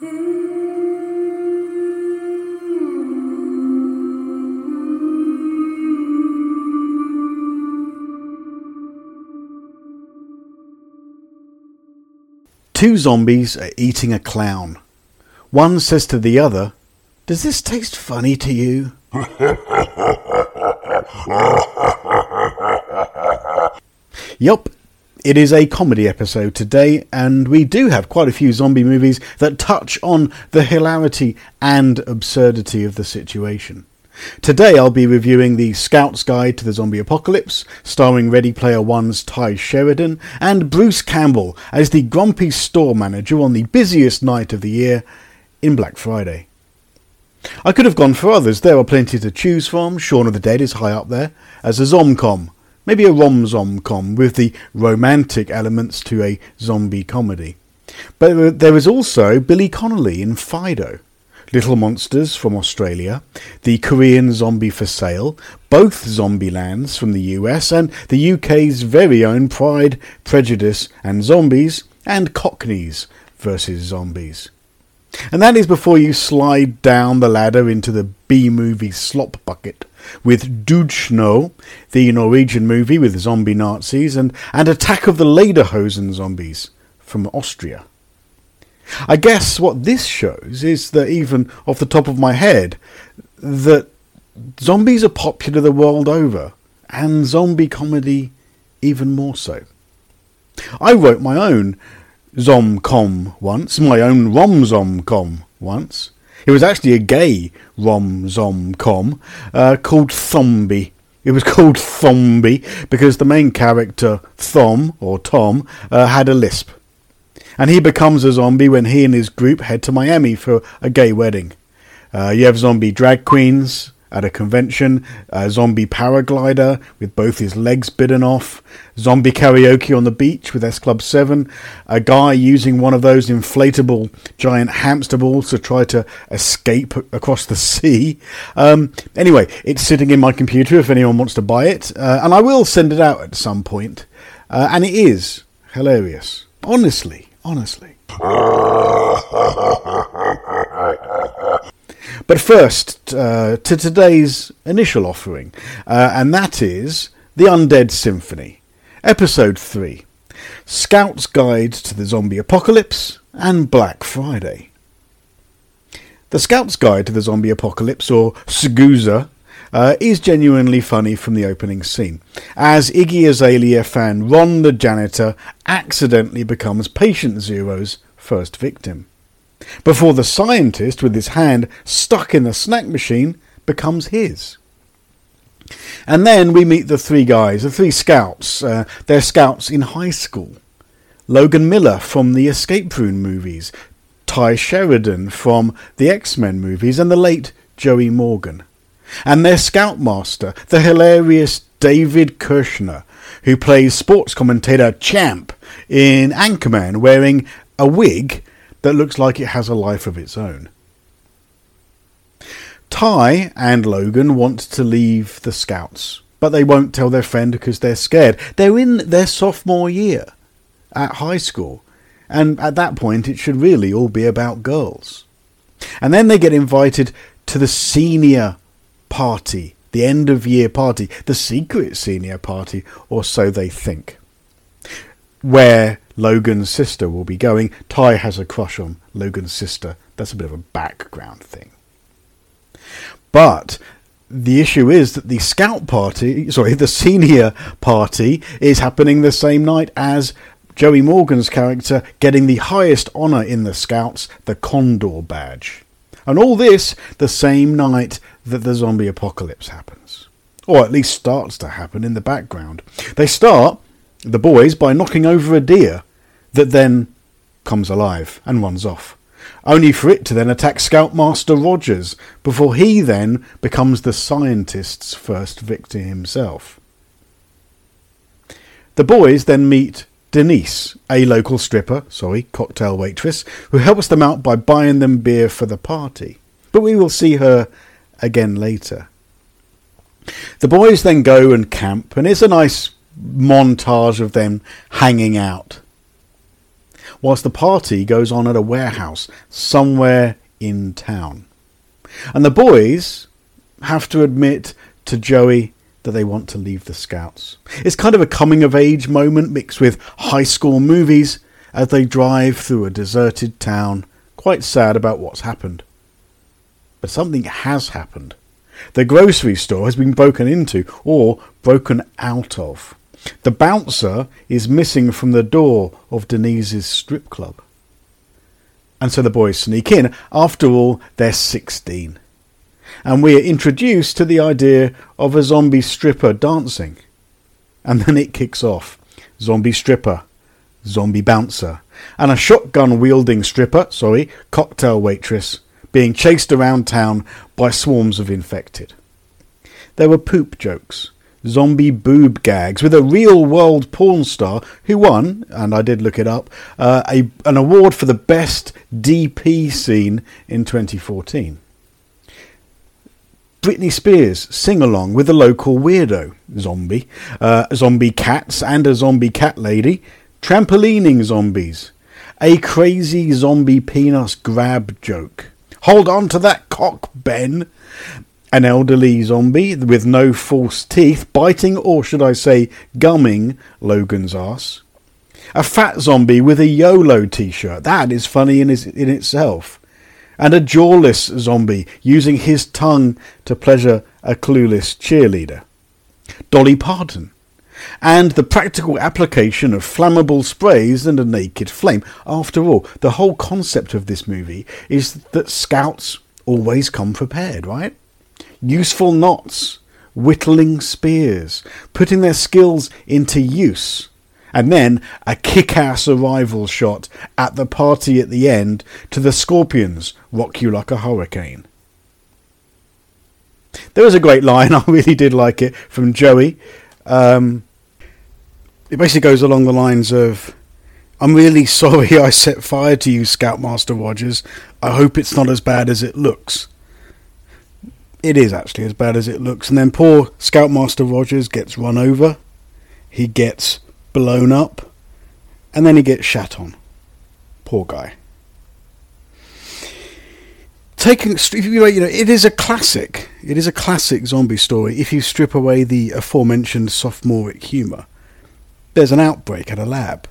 Two zombies are eating a clown. One says to the other, Does this taste funny to you? yup, it is a comedy episode today, and we do have quite a few zombie movies that touch on the hilarity and absurdity of the situation. Today I'll be reviewing the Scout's Guide to the Zombie Apocalypse, starring Ready Player One's Tye Sheridan and Bruce Campbell as the grumpy store manager on the busiest night of the year in Black Friday. I could have gone for others, there are plenty to choose from. Shaun of the Dead is high up there as a zomcom, maybe a rom-com with the romantic elements to a zombie comedy. But there is also Billy Connolly in Fido Little Monsters from Australia, the Korean Zombie for Sale, both Zombielands from the US, and the UK's very own Pride, Prejudice and Zombies, and Cockneys versus Zombies. And that is before you slide down the ladder into the B movie slop bucket with Død snø, the Norwegian movie with zombie Nazis, and, and Attack of the Lederhosen zombies from Austria. I guess what this shows is that even off the top of my head, that zombies are popular the world over, and zombie comedy even more so. I wrote my own zomcom once, my own romzomcom once. It was actually a gay romzomcom uh, called Thomby. It was called Thomby because the main character, Thom, or Tom, uh, had a lisp and he becomes a zombie when he and his group head to Miami for a gay wedding. Uh, you have zombie drag queens at a convention, a zombie paraglider with both his legs bitten off, zombie karaoke on the beach with S Club 7, a guy using one of those inflatable giant hamster balls to try to escape across the sea. Um, anyway, it's sitting in my computer if anyone wants to buy it, uh, and I will send it out at some point. Uh, and it is hilarious. Honestly, honestly. But first, uh, to today's initial offering, uh, and that is The Undead Symphony, Episode 3 Scout's Guide to the Zombie Apocalypse and Black Friday. The Scout's Guide to the Zombie Apocalypse, or SGUZA, uh, is genuinely funny from the opening scene, as Iggy Azalea fan Ron the janitor accidentally becomes Patient Zero's first victim, before the scientist with his hand stuck in the snack machine becomes his. And then we meet the three guys, the three scouts. Uh, they're scouts in high school. Logan Miller from the Escape Room movies, Tye Sheridan from the X Men movies, and the late Joey Morgan and their scoutmaster, the hilarious David Koechner, who plays sports commentator Champ in Anchorman, wearing a wig that looks like it has a life of its own. Tye and Logan want to leave the Scouts, but they won't tell their friend because they're scared. They're in their sophomore year at high school, and at that point it should really all be about girls. And then they get invited to the senior party, the end of year party, the secret senior party, or so they think. Where Logan's sister will be going. Tye has a crush on Logan's sister. That's a bit of a background thing. But the issue is that the scout party, sorry, the senior party is happening the same night as Joey Morgan's character getting the highest honour in the Scouts, the Condor Badge. And all this the same night that the zombie apocalypse happens. Or at least starts to happen in the background. They start, the boys, by knocking over a deer that then comes alive and runs off. Only for it to then attack Scoutmaster Rogers before he then becomes the scientist's first victim himself. The boys then meet Denise, a local stripper, sorry, cocktail waitress, who helps them out by buying them beer for the party. But we will see her again later. The boys then go and camp, and it's a nice montage of them hanging out. Whilst the party goes on at a warehouse somewhere in town. And the boys have to admit to Joey that they want to leave the Scouts. It's kind of a coming of age moment mixed with high school movies as they drive through a deserted town, quite sad about what's happened. But something has happened. The grocery store has been broken into or broken out of. The bouncer is missing from the door of Denise's strip club. And so the boys sneak in. After all, they're 16 and we are introduced to the idea of a zombie stripper dancing. And then it kicks off. Zombie stripper, zombie bouncer, and a shotgun wielding stripper, sorry, cocktail waitress, being chased around town by swarms of infected. There were poop jokes, zombie boob gags with a real world porn star who won, and I did look it up, uh, a, an award for the best DP scene in 2014. Britney Spears sing along with a local weirdo zombie, uh, zombie cats, and a zombie cat lady, trampolining zombies, a crazy zombie penis grab joke. Hold on to that cock, Ben. An elderly zombie with no false teeth biting, or should I say, gumming Logan's ass. A fat zombie with a YOLO t shirt. That is funny in, in itself and a jawless zombie using his tongue to pleasure a clueless cheerleader. Dolly Parton. And the practical application of flammable sprays and a naked flame. After all, the whole concept of this movie is that scouts always come prepared, right? Useful knots, whittling spears, putting their skills into use and then a kick ass arrival shot at the party at the end to the Scorpions rock you like a hurricane. There was a great line, I really did like it, from Joey. Um, it basically goes along the lines of I'm really sorry I set fire to you, Scoutmaster Rogers. I hope it's not as bad as it looks. It is actually as bad as it looks. And then poor Scoutmaster Rogers gets run over. He gets blown up, and then he gets shat on. Poor guy. Taking, you know, it is a classic. It is a classic zombie story. If you strip away the aforementioned sophomoric humour, there's an outbreak at a lab.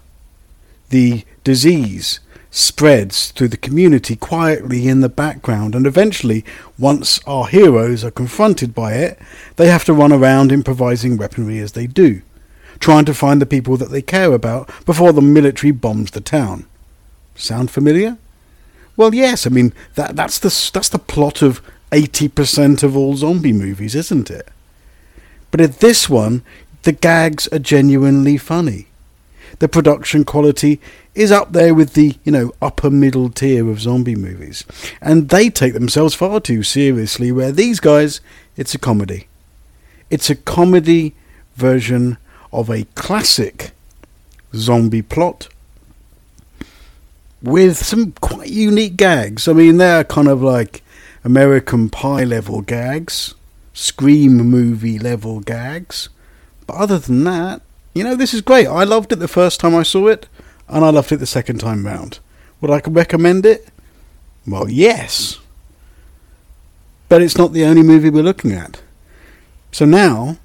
The disease spreads through the community quietly in the background, and eventually, once our heroes are confronted by it, they have to run around improvising weaponry as they do trying to find the people that they care about before the military bombs the town. Sound familiar? Well, yes. I mean that that's the that's the plot of eighty percent of all zombie movies, isn't it? But in this one, the gags are genuinely funny. The production quality is up there with the, you know, upper middle tier of zombie movies. And they take themselves far too seriously, where these guys, it's a comedy. It's a comedy version of a classic zombie plot with some quite unique gags. I mean, they're kind of like American Pie level gags, Scream movie level gags. But other than that, you know, this is great. I loved it the first time I saw it, and I loved it the second time round. Would I recommend it? Well, yes. But it's not the only movie we're looking at. So now,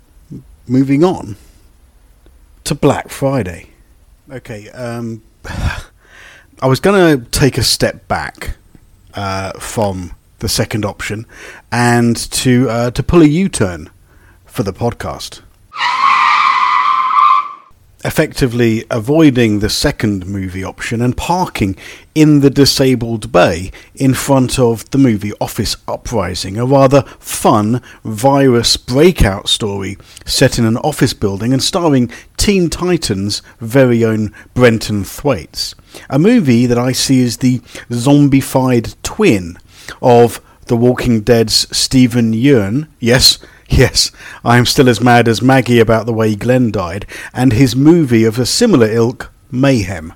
moving on to Black Friday. Okay, um, I was going to take a step back uh, from the second option and to uh, to pull a U turn for the podcast effectively avoiding the second movie option and parking in the disabled bay in front of the movie Office Uprising, a rather fun virus breakout story set in an office building and starring Teen Titans' very own Brenton Thwaites. A movie that I see as the zombified twin of The Walking Dead's Steven Yeun. Yes, Yes, I am still as mad as Maggie about the way Glenn died, and his movie of a similar ilk, Mayhem.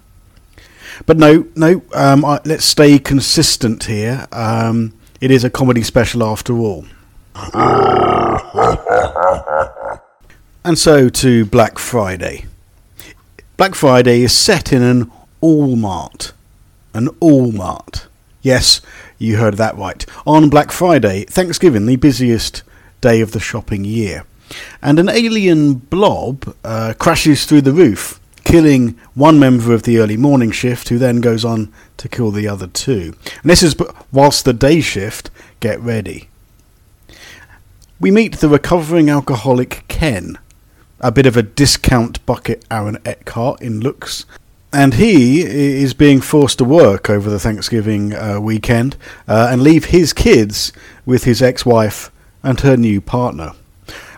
But no, no, um, I, let's stay consistent here. Um, it is a comedy special after all. and so to Black Friday. Black Friday is set in an Allmart. An Allmart. Yes, you heard that right. On Black Friday, Thanksgiving, the busiest day of the shopping year. And an alien blob uh, crashes through the roof, killing one member of the early morning shift, who then goes on to kill the other two. And this is whilst the day shift get ready. We meet the recovering alcoholic Ken, a bit of a discount bucket Aaron Eckhart in looks. And he is being forced to work over the Thanksgiving uh, weekend uh, and leave his kids with his ex wife and her new partner.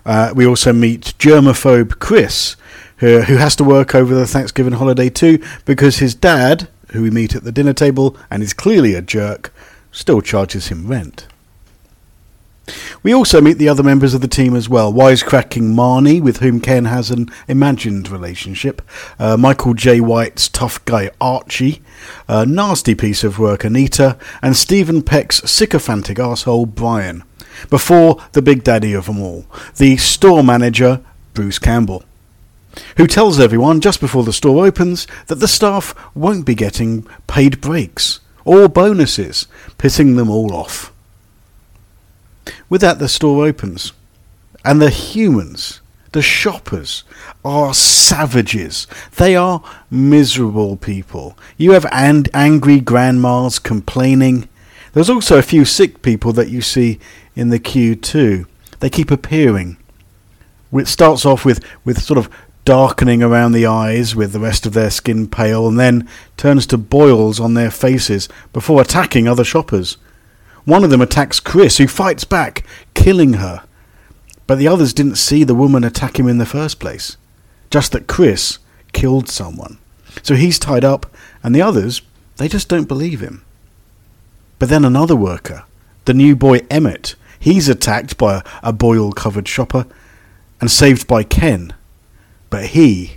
Uh, we also meet germaphobe Chris, who, who has to work over the Thanksgiving holiday too because his dad, who we meet at the dinner table and is clearly a jerk, still charges him rent. We also meet the other members of the team as well. Wisecracking Marnie, with whom Ken has an imagined relationship. Uh, Michael Jai White's tough guy Archie. A nasty piece of work Anita. And Stephen Peck's sycophantic asshole Brian. Before the big daddy of them all, the store manager Bruce Campbell who tells everyone just before the store opens that the staff won't be getting paid breaks or bonuses, pissing them all off. With that, the store opens. And the humans, the shoppers, are savages. They are miserable people. You have and angry grandmas complaining. There's also a few sick people that you see in the queue too. They keep appearing. It starts off with, with sort of darkening around the eyes with the rest of their skin pale and then turns to boils on their faces before attacking other shoppers. One of them attacks Chris, who fights back, killing her. But the others didn't see the woman attack him in the first place. Just that Chris killed someone. So he's tied up, and the others, they just don't believe him. But then another worker, the new boy Emmett, he's attacked by a, boil covered shopper and saved by Ken. But he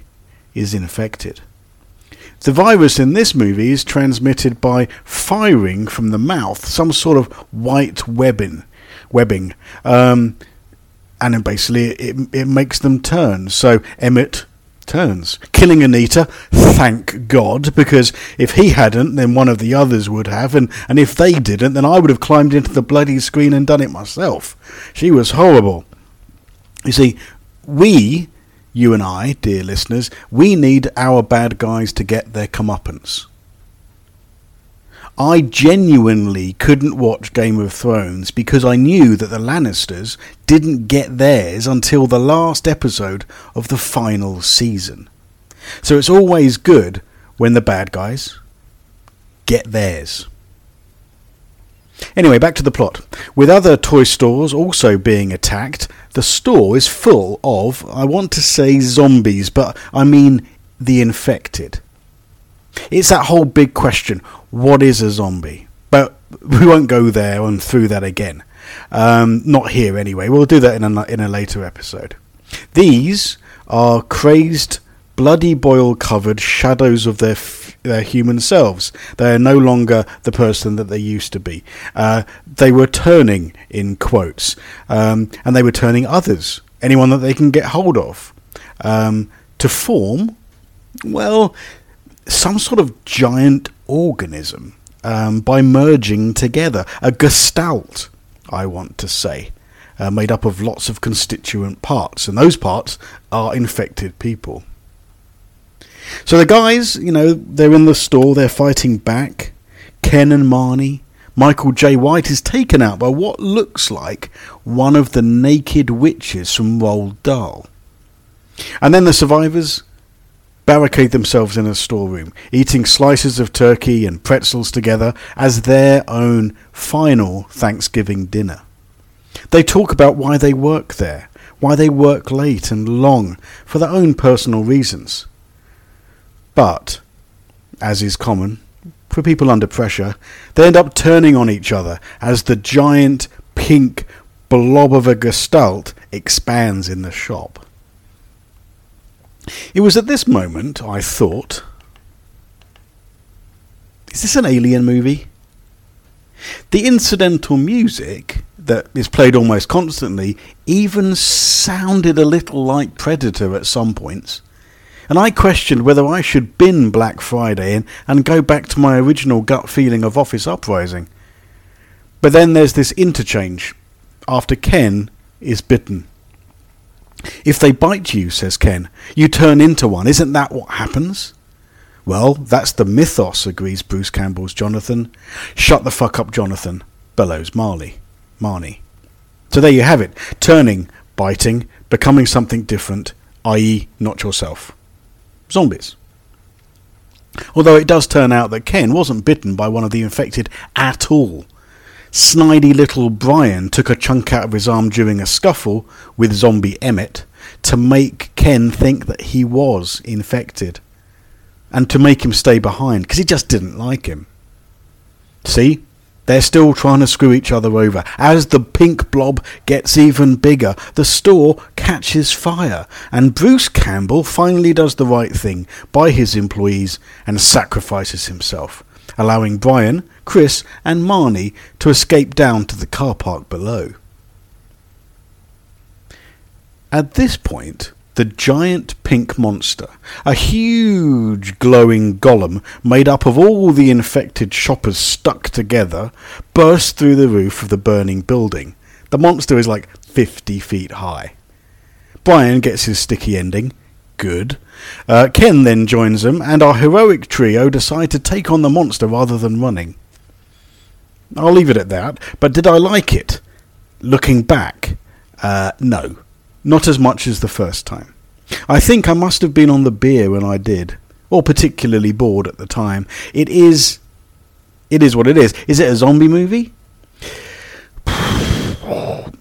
is infected. The virus in this movie is transmitted by firing from the mouth, some sort of white webbing, webbing, um, and basically it, it makes them turn. So Emmett turns, killing Anita. Thank God, because if he hadn't, then one of the others would have, and, and if they didn't, then I would have climbed into the bloody screen and done it myself. She was horrible. You see, we you and I, dear listeners, we need our bad guys to get their comeuppance. I genuinely couldn't watch Game of Thrones because I knew that the Lannisters didn't get theirs until the last episode of the final season. So it's always good when the bad guys get theirs. Anyway, back to the plot. With other toy stores also being attacked, the store is full of, I want to say zombies, but I mean the infected. It's that whole big question what is a zombie? But we won't go there and through that again. Um, not here anyway. We'll do that in a, in a later episode. These are crazed bloody boil covered shadows of their f- their human selves. They are no longer the person that they used to be. Uh, they were turning in quotes, um, and they were turning others, anyone that they can get hold of, um, to form, well, some sort of giant organism um, by merging together a gestalt. I want to say. Uh, made up of lots of constituent parts, and those parts are infected people. So the guys, you know, they're in the store, they're fighting back. Ken and Marnie. Michael Jai White is taken out by what looks like one of the naked witches from Roald Dahl. And then the survivors barricade themselves in a storeroom, eating slices of turkey and pretzels together as their own final Thanksgiving dinner. They talk about why they work there, why they work late and long for their own personal reasons. But, as is common for people under pressure, they end up turning on each other as the giant pink blob of a gestalt expands in the shop. It was at this moment I thought, is this an alien movie? The incidental music that is played almost constantly even sounded a little like Predator at some points. And I questioned whether I should bin Black Friday and, and go back to my original gut feeling of Office Uprising. But then there's this interchange after Ken is bitten. If they bite you, says Ken, you turn into one. Isn't that what happens? Well, that's the mythos, agrees Bruce Campbell's Jonathan. Shut the fuck up, Jonathan, bellows Marley. Marnie. So there you have it. Turning, biting, becoming something different, i.e., not yourself. Zombies. Although it does turn out that Ken wasn't bitten by one of the infected at all. Snidey little Brian took a chunk out of his arm during a scuffle with zombie Emmett to make Ken think that he was infected and to make him stay behind because he just didn't like him. See? They're still trying to screw each other over. As the pink blob gets even bigger, the store catches fire, and Bruce Campbell finally does the right thing by his employees and sacrifices himself, allowing Brian, Chris, and Marnie to escape down to the car park below. At this point, the giant pink monster, a huge glowing golem made up of all the infected shoppers stuck together, burst through the roof of the burning building. The monster is like 50 feet high. Brian gets his sticky ending. Good. Uh, Ken then joins them, and our heroic trio decide to take on the monster rather than running. I'll leave it at that, but did I like it? Looking back, uh, no. Not as much as the first time. I think I must have been on the beer when I did, or particularly bored at the time. It is. It is what it is. Is it a zombie movie?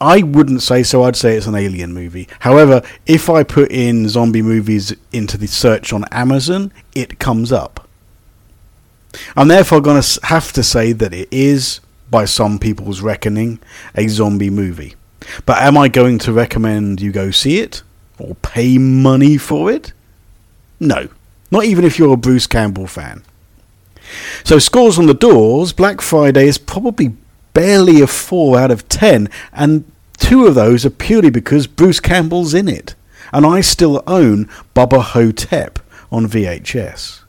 I wouldn't say so. I'd say it's an alien movie. However, if I put in zombie movies into the search on Amazon, it comes up. I'm therefore going to have to say that it is, by some people's reckoning, a zombie movie. But am I going to recommend you go see it? Or pay money for it? No. Not even if you're a Bruce Campbell fan. So, scores on the doors Black Friday is probably barely a 4 out of 10, and two of those are purely because Bruce Campbell's in it. And I still own Bubba Ho-Tep on VHS.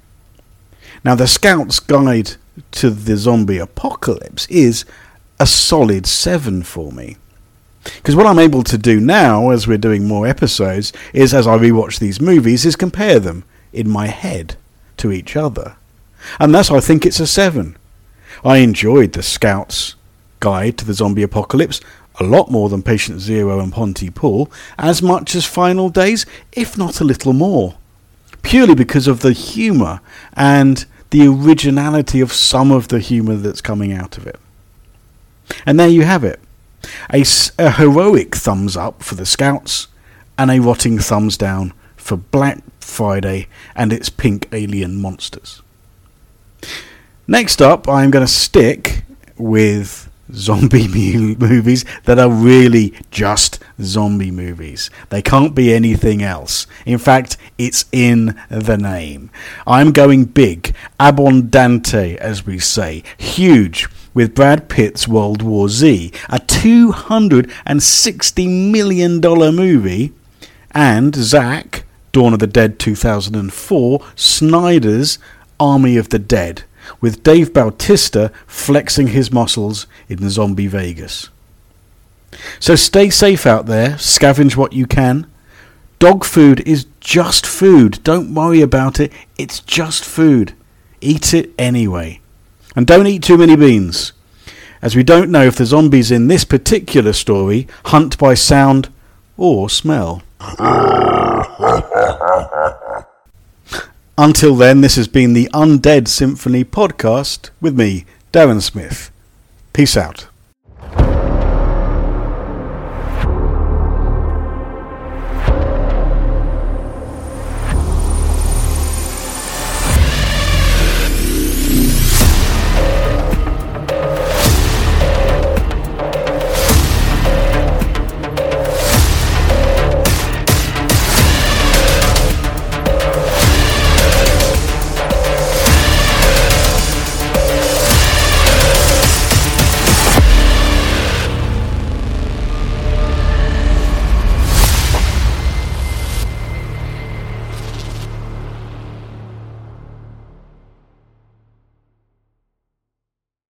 Now, the Scout's Guide to the Zombie Apocalypse is a solid 7 for me. Because what I'm able to do now, as we're doing more episodes, is as I rewatch these movies, is compare them in my head to each other. And thus I think it's a 7. I enjoyed the Scouts Guide to the Zombie Apocalypse a lot more than Patient Zero and Pontypool, as much as Final Days, if not a little more. Purely because of the humour and the originality of some of the humour that's coming out of it. And there you have it. A, a heroic thumbs up for the Scouts, and a rotting thumbs down for Black Friday and its pink alien monsters. Next up, I'm going to stick with zombie movies that are really just zombie movies. They can't be anything else. In fact, it's in the name. I'm going big, abondante, as we say, huge, with Brad Pitt's World War Z, a $260 million movie, and Zack, Dawn of the Dead 2004, Snyder's Army of the Dead, with Dave Bautista flexing his muscles in Zombie Vegas. So stay safe out there, scavenge what you can. Dog food is just food. Don't worry about it, it's just food. Eat it anyway. And don't eat too many beans, as we don't know if the zombies in this particular story hunt by sound or smell. Until then, this has been the Undead Symphony podcast with me, Darren Smith. Peace out.